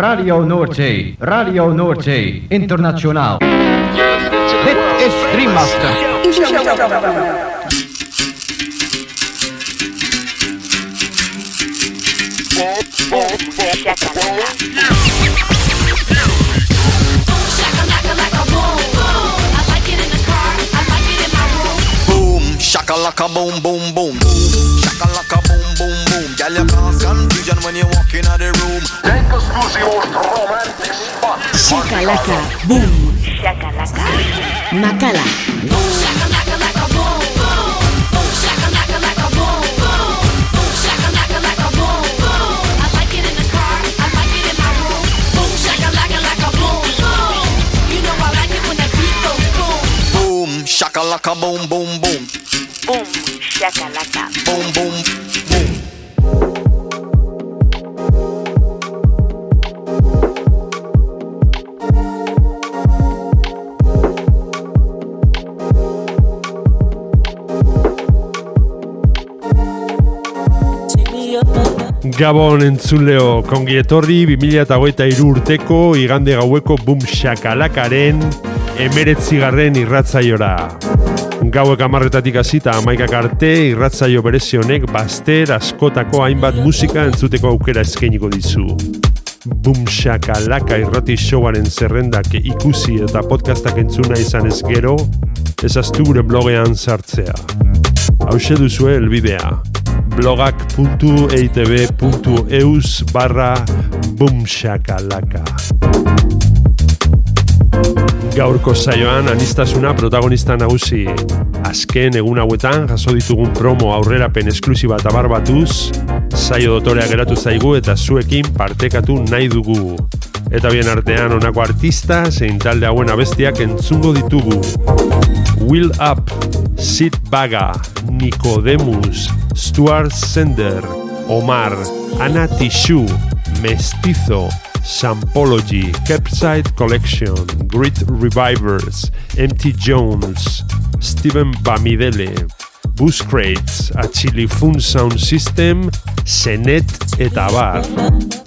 Radio Noordzee, Radio Noordzee, internationaal. Dit is Dreammaster. Boom, shakalaka boom boom boom. Shakalaka boom boom boom. Girl, you cause confusion when you walk in the room exclusivos romantic spot. Shakalaka, boom. Shakalaka. Macala. Boom, shakalaka, laka, boom, boom. Boom, shakalaka, laka, boom, boom. Boom, shakalaka, boom, boom. I like like it. Boom, boom. You know I like it when that beat goes boom. Boom, shakalaka, boom, boom, boom. Boom, shakalaka. Boom, boom. Gabon entzuleo kongi etorri 2008 urteko igande gaueko bum shakalakaren emeretzigarren irratzaiora. Gauek amarretatik hasita amaikak arte irratzaio berezi honek baster askotako hainbat musika entzuteko aukera eskainiko dizu. Bum shakalaka irrati showaren zerrendak ikusi eta podcastak entzuna izan ez gero, ezaztu gure blogean sartzea. Hau duzue elbidea blogak.eitb.eus barra bumshakalaka. Gaurko saioan anistasuna protagonista nagusi. Azken egun hauetan jaso ditugun promo aurrerapen esklusiba eta barbatuz, saio dotorea geratu zaigu eta zuekin partekatu nahi dugu. Eta bien artean honako artista zein talde hauen abestiak entzungo ditugu. Will Up, Sid Baga, Nicodemus, Stuart Sender, Omar, Ana Tishu, Mestizo, Sampology, Capside Collection, Grit Revivers, MT Jones, Steven Bamidele, Buscrates, Achili Fun Sound System, Zenet eta bar.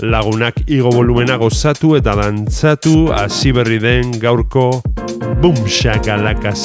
Lagunak igo volumena gozatu eta dantzatu hasi berri den gaurko Boom Shakalaka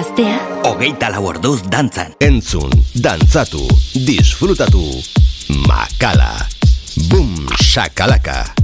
Gaztea. Hogeita lau orduz dantzan. Entzun, dantzatu, disfrutatu. Makala. Boom, shakalaka.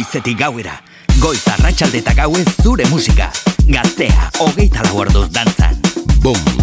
Goizetik gauera. Goiz arratsalde gauez zure musika. Gaztea, hogeita lau orduz dantzan. Bum,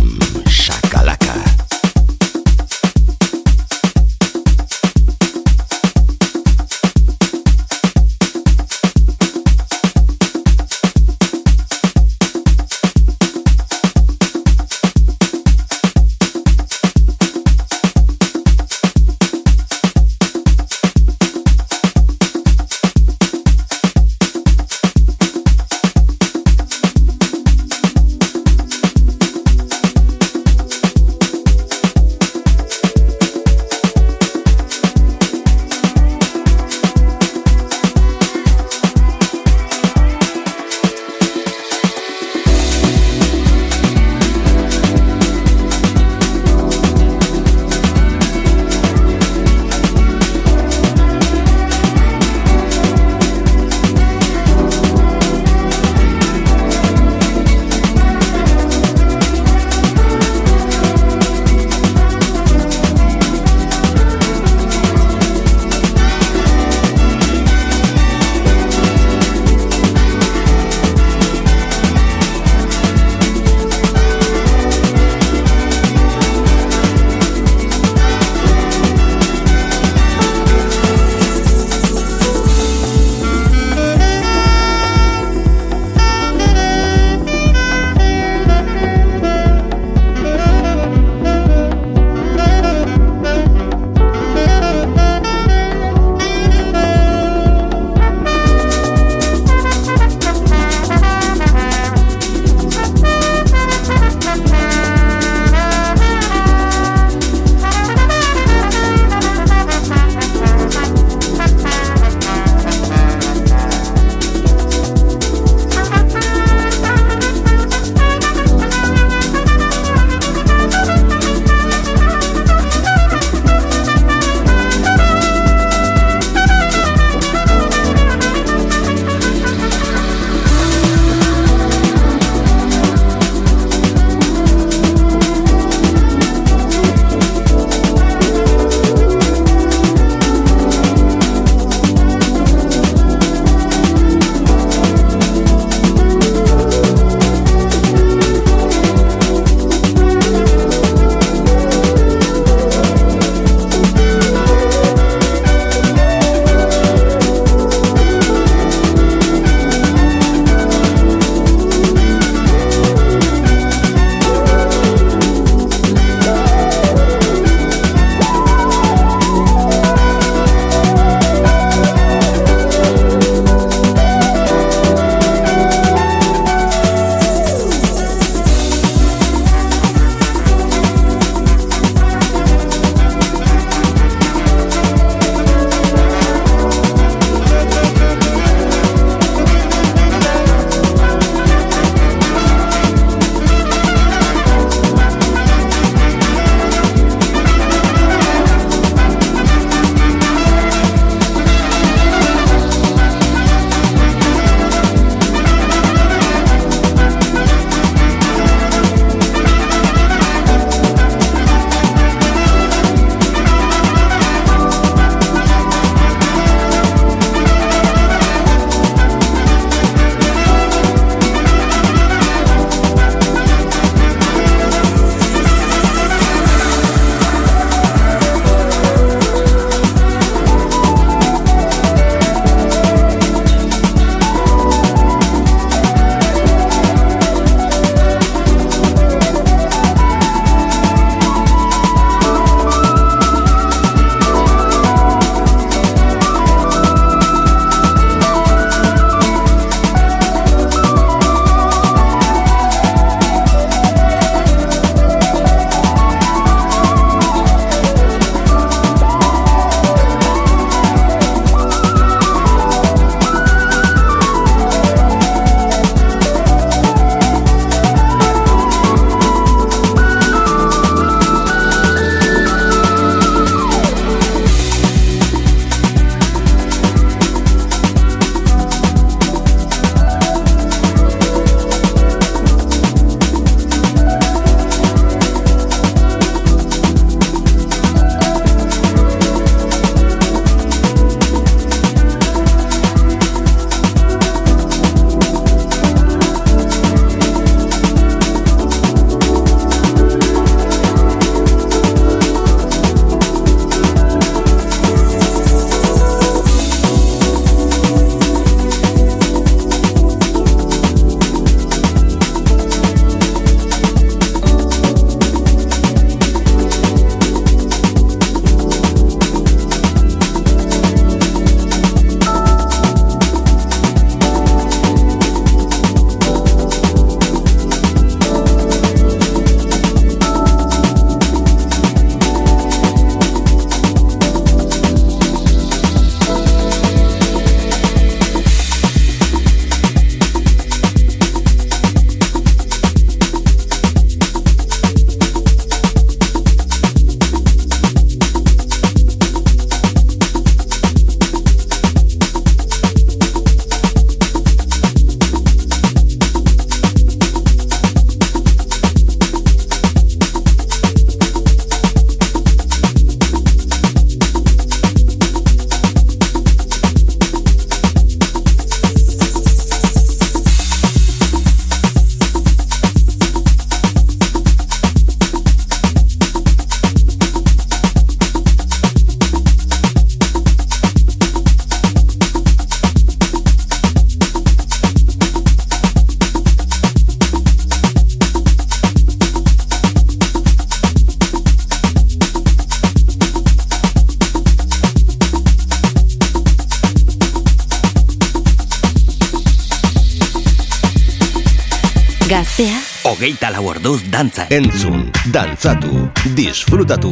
hogeita lau orduz dantza. Entzun, dantzatu, disfrutatu,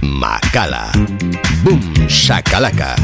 makala, bum, shakalaka.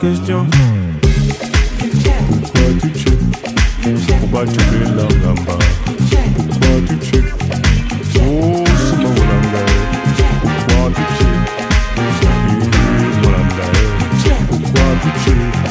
question. Hmm. Pourquoi tu check? Pourquoi tu fais la gamba? Pourquoi tu check? Oh, c'est ma. Pourquoi tu check? Pourquoi tu check?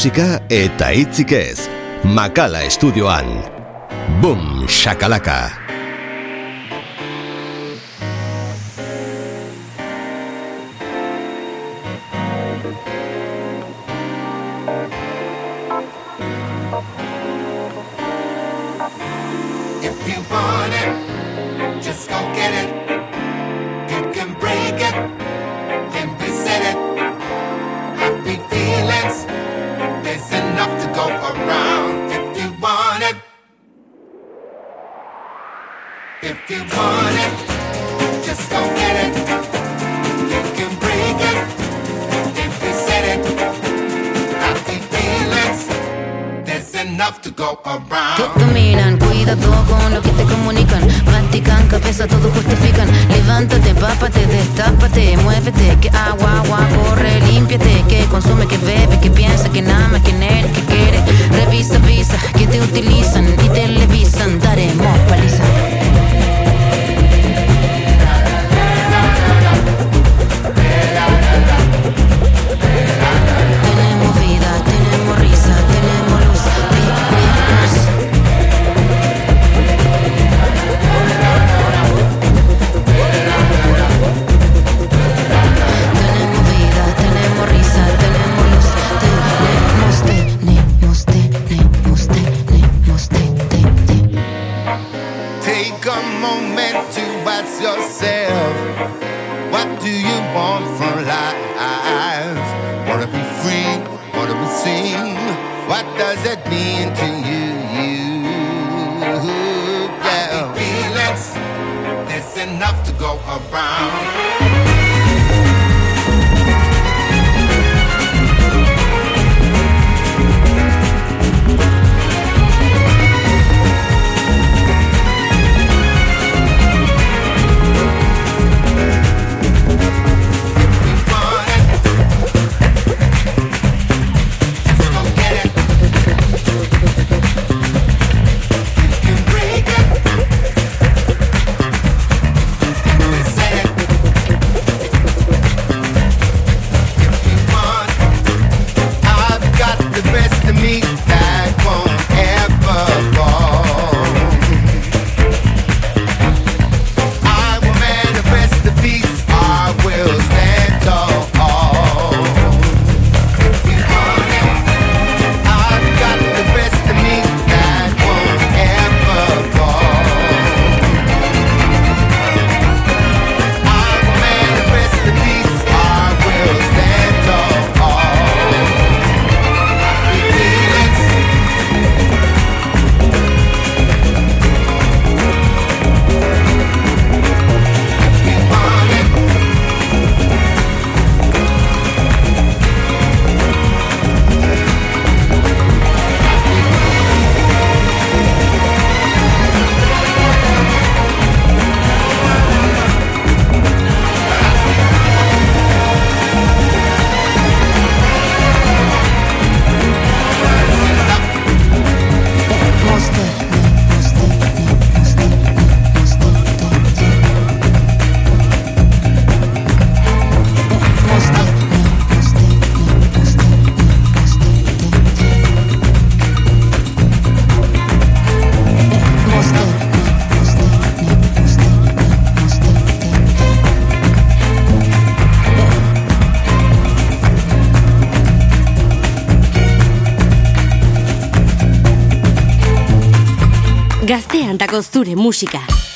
musika eta hitzik ez. Makala estudioan. Boom, shakalaka. to dominan, cuida todo con lo que te comunican. Mastican, cabeza, todo justifican. Levántate, empápate, destápate, muévete. Que agua, agua, corre, límpiate. Que consume, que bebe, que piensa, que ama, que eres, que quiere. Revisa, visa, que te utilizan y televisan. Daremos música.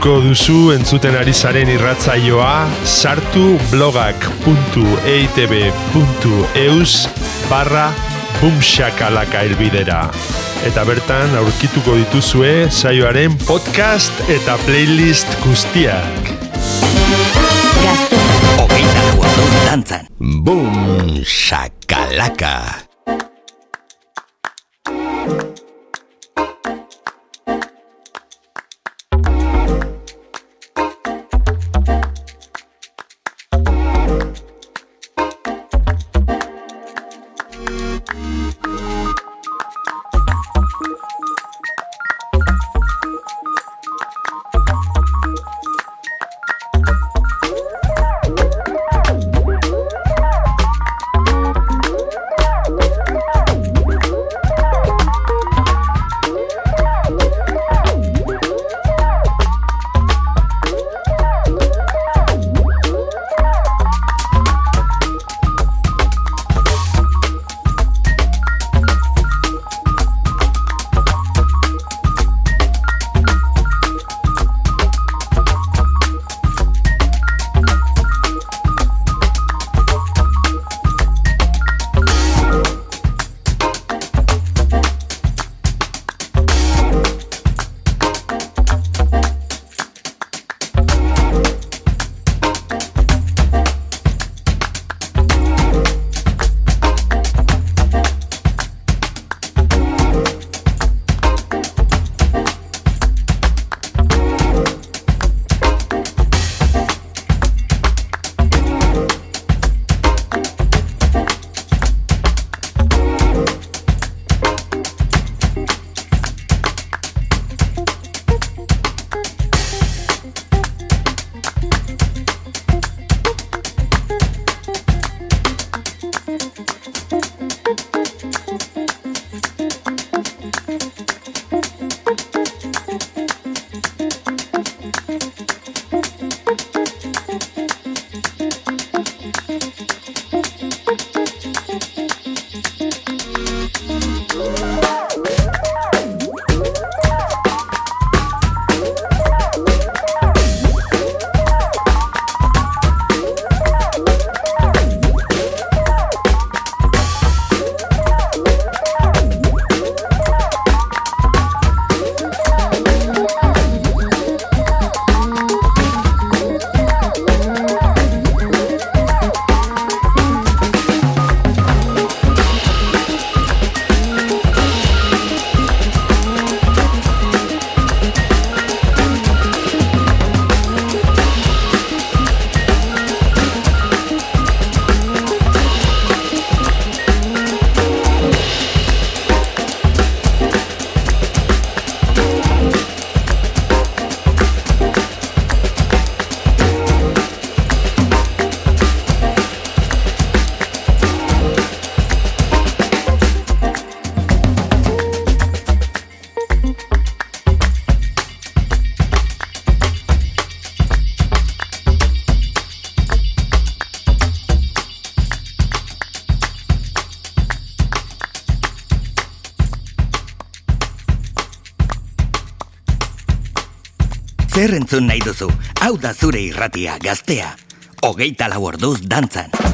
Gustuko duzu entzuten ari zaren irratzaioa sartu blogak.eitb.eus barra bumxakalaka elbidera. Eta bertan aurkituko dituzue saioaren podcast eta playlist guztiak. Lau orduz dantzan. Boom shakalaka. Hau da zure irratia gaztea. Hogeita lau orduz dantzan.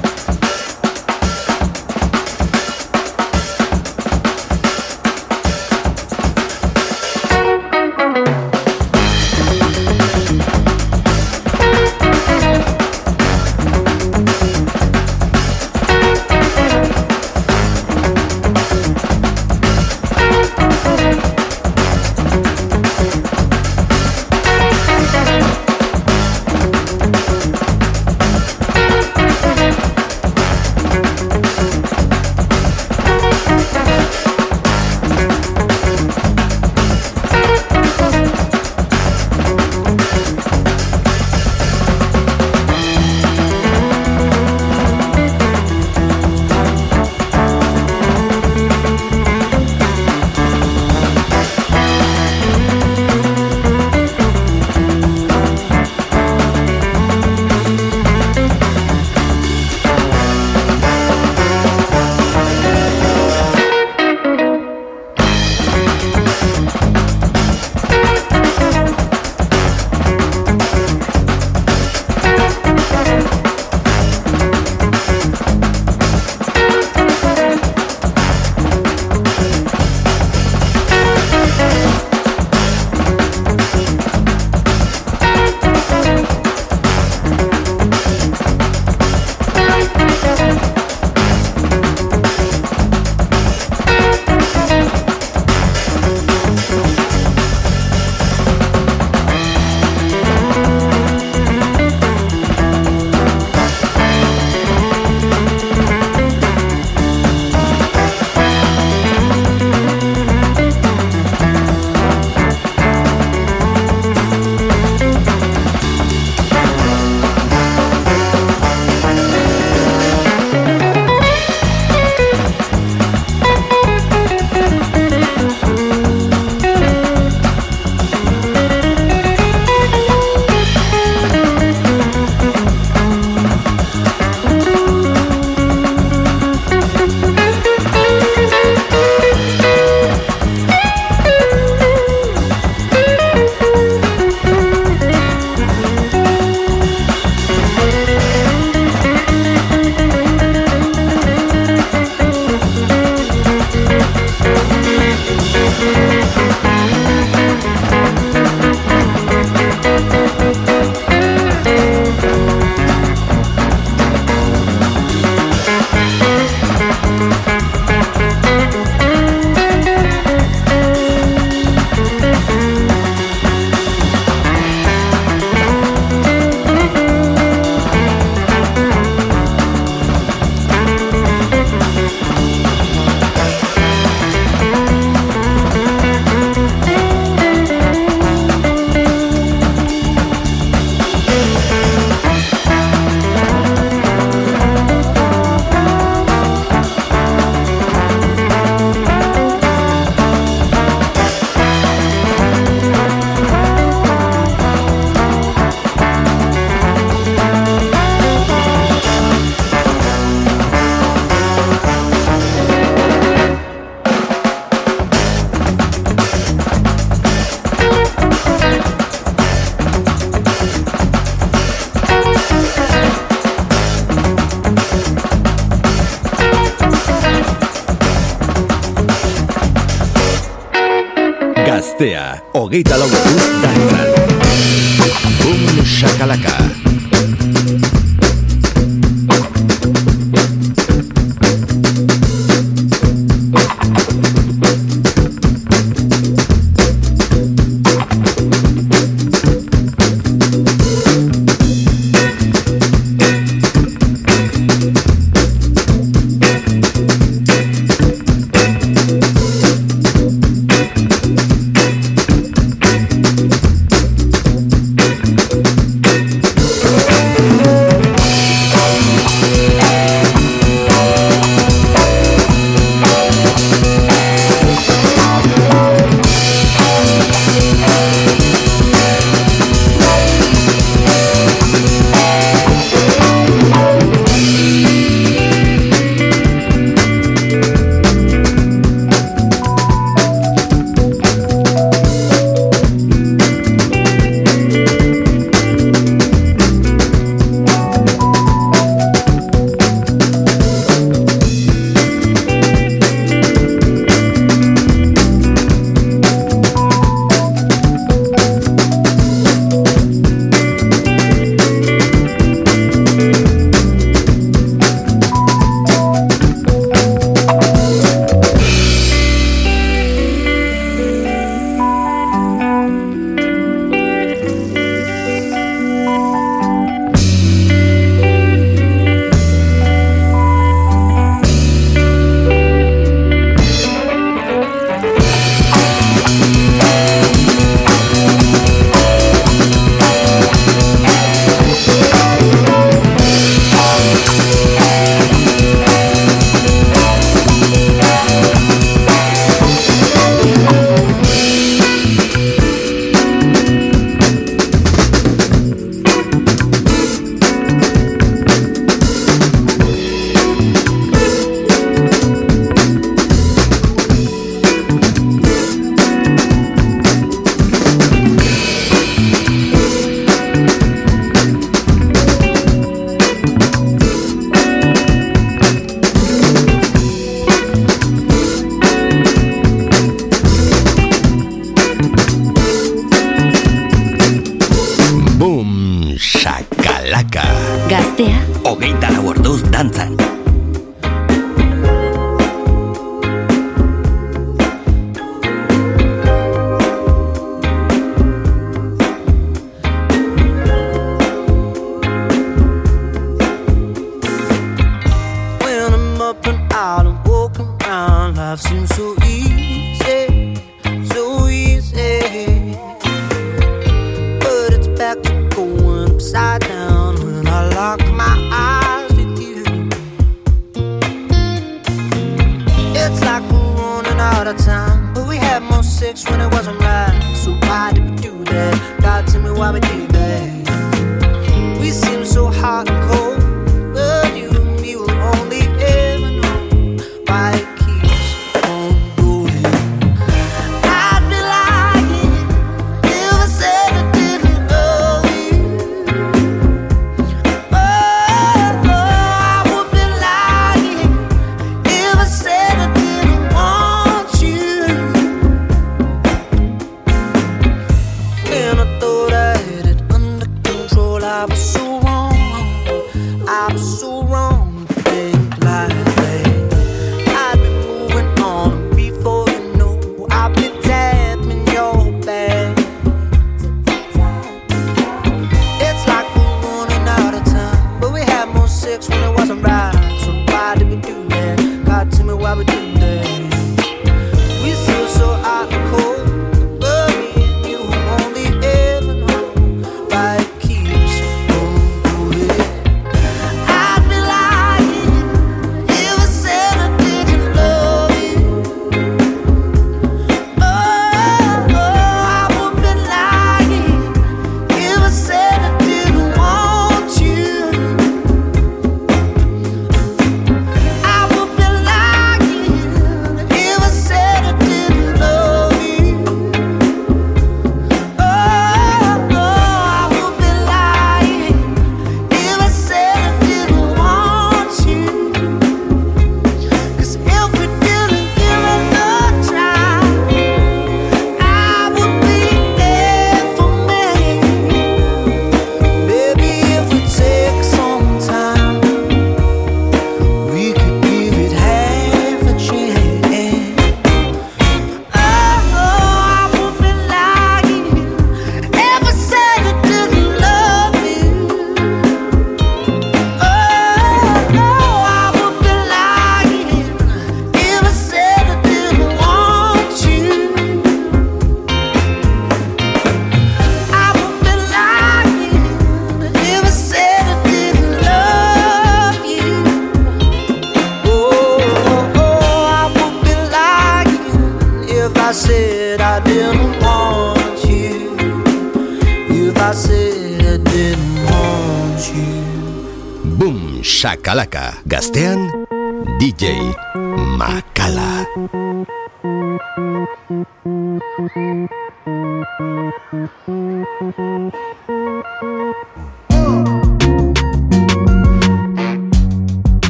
Life seems so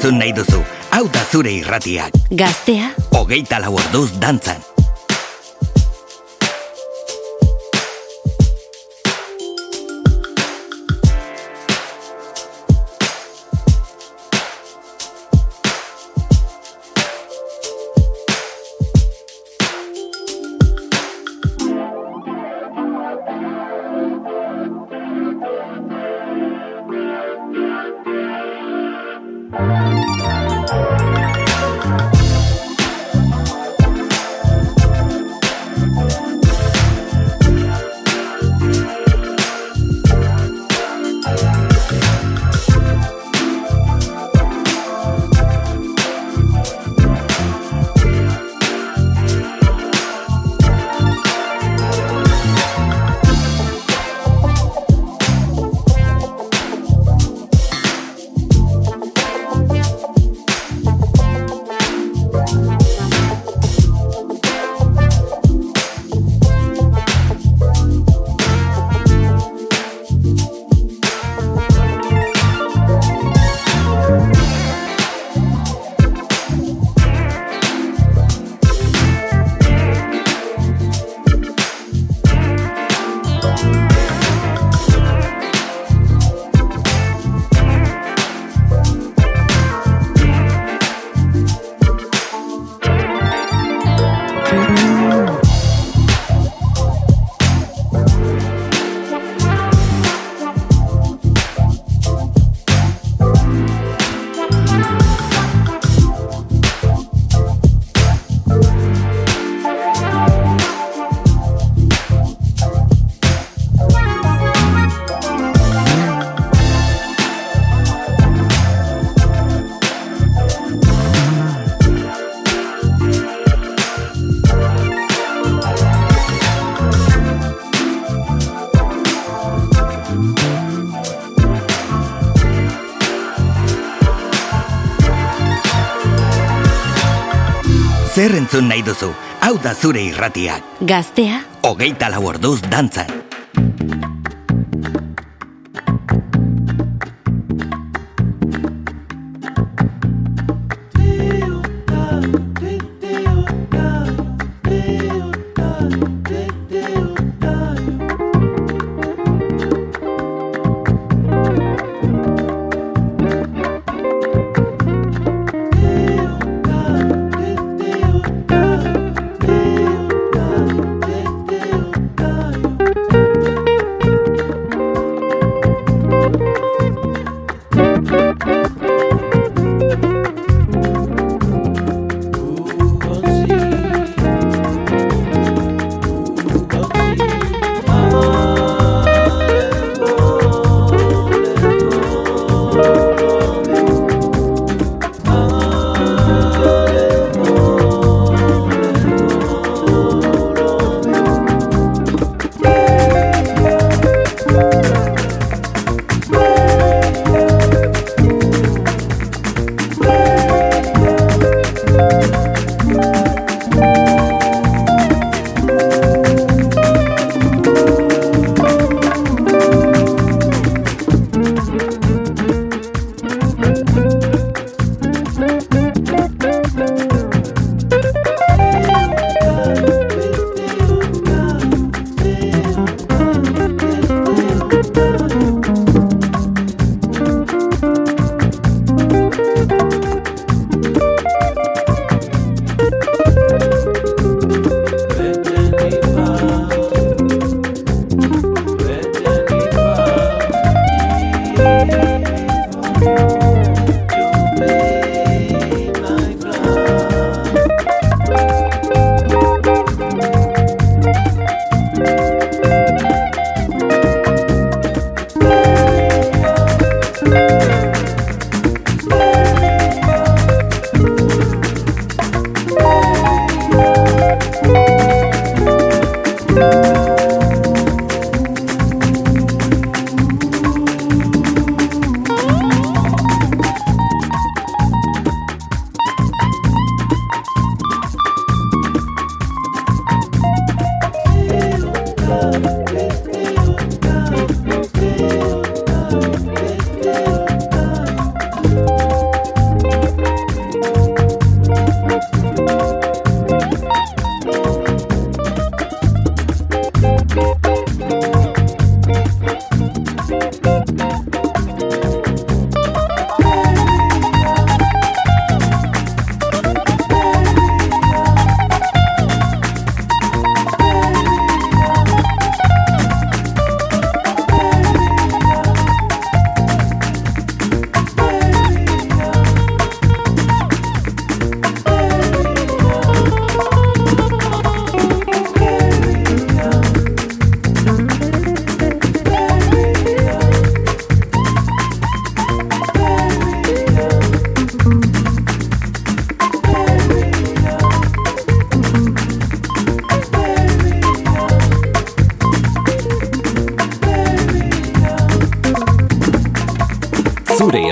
entzun nahi duzu, hau da zure irratia. Gaztea. Ogeita lau orduz dantzan. Zer entzun nahi duzu? Hau da zure irratiak. Gaztea, Hogeita lau orduz dantzan.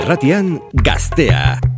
Irratian gaztea.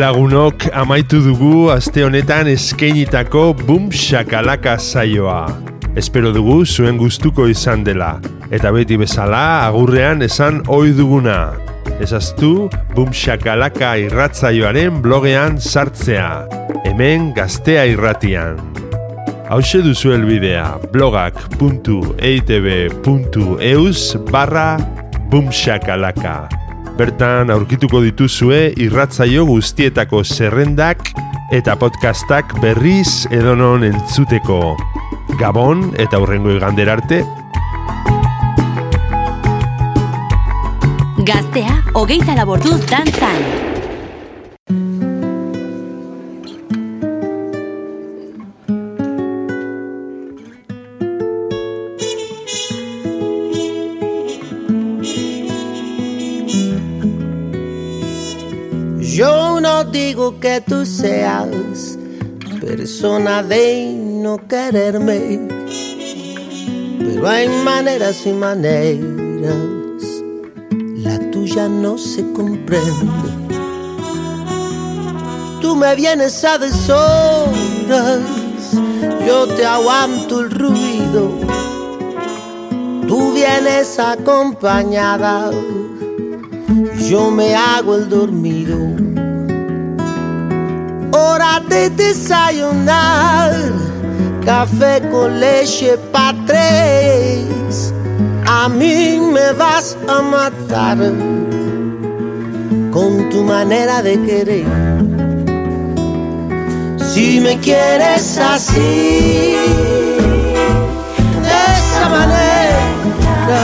Lagunok amaitu dugu aste honetan eskeinitako bum shakalaka saioa. Espero dugu zuen gustuko izan dela. Eta beti bezala agurrean esan ohi duguna. Ezaztu bum shakalaka irratzaioaren blogean sartzea. Hemen gaztea irratian. Hauxe duzu elbidea blogak.eitb.eus barra bumshakalaka. Bertan aurkituko dituzue irratzaio guztietako zerrendak eta podcastak berriz edonon entzuteko. Gabon eta hurrengo igander arte. Gaztea, hogeita laborduz dantzan. Digo que tú seas persona de no quererme, pero hay maneras y maneras, la tuya no se comprende. Tú me vienes a deshoras, yo te aguanto el ruido, tú vienes acompañada yo me hago el dormido. Hora de desayunar, café con leche pa' tres. A mí me vas a matar con tu manera de querer. Si me quieres así, de esa manera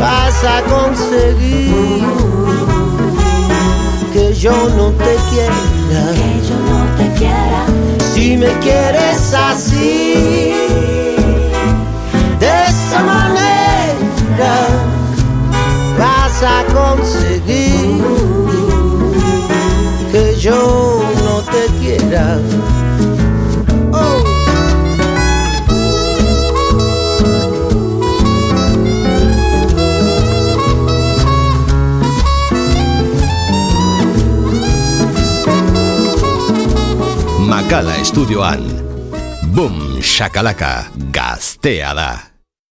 vas a conseguir yo no te quiera. Que yo no te quiera. Si me quieres así, de esa manera vas a conseguir que yo no te quiera. Makala estudioan. Bum shakalaka gaztea da.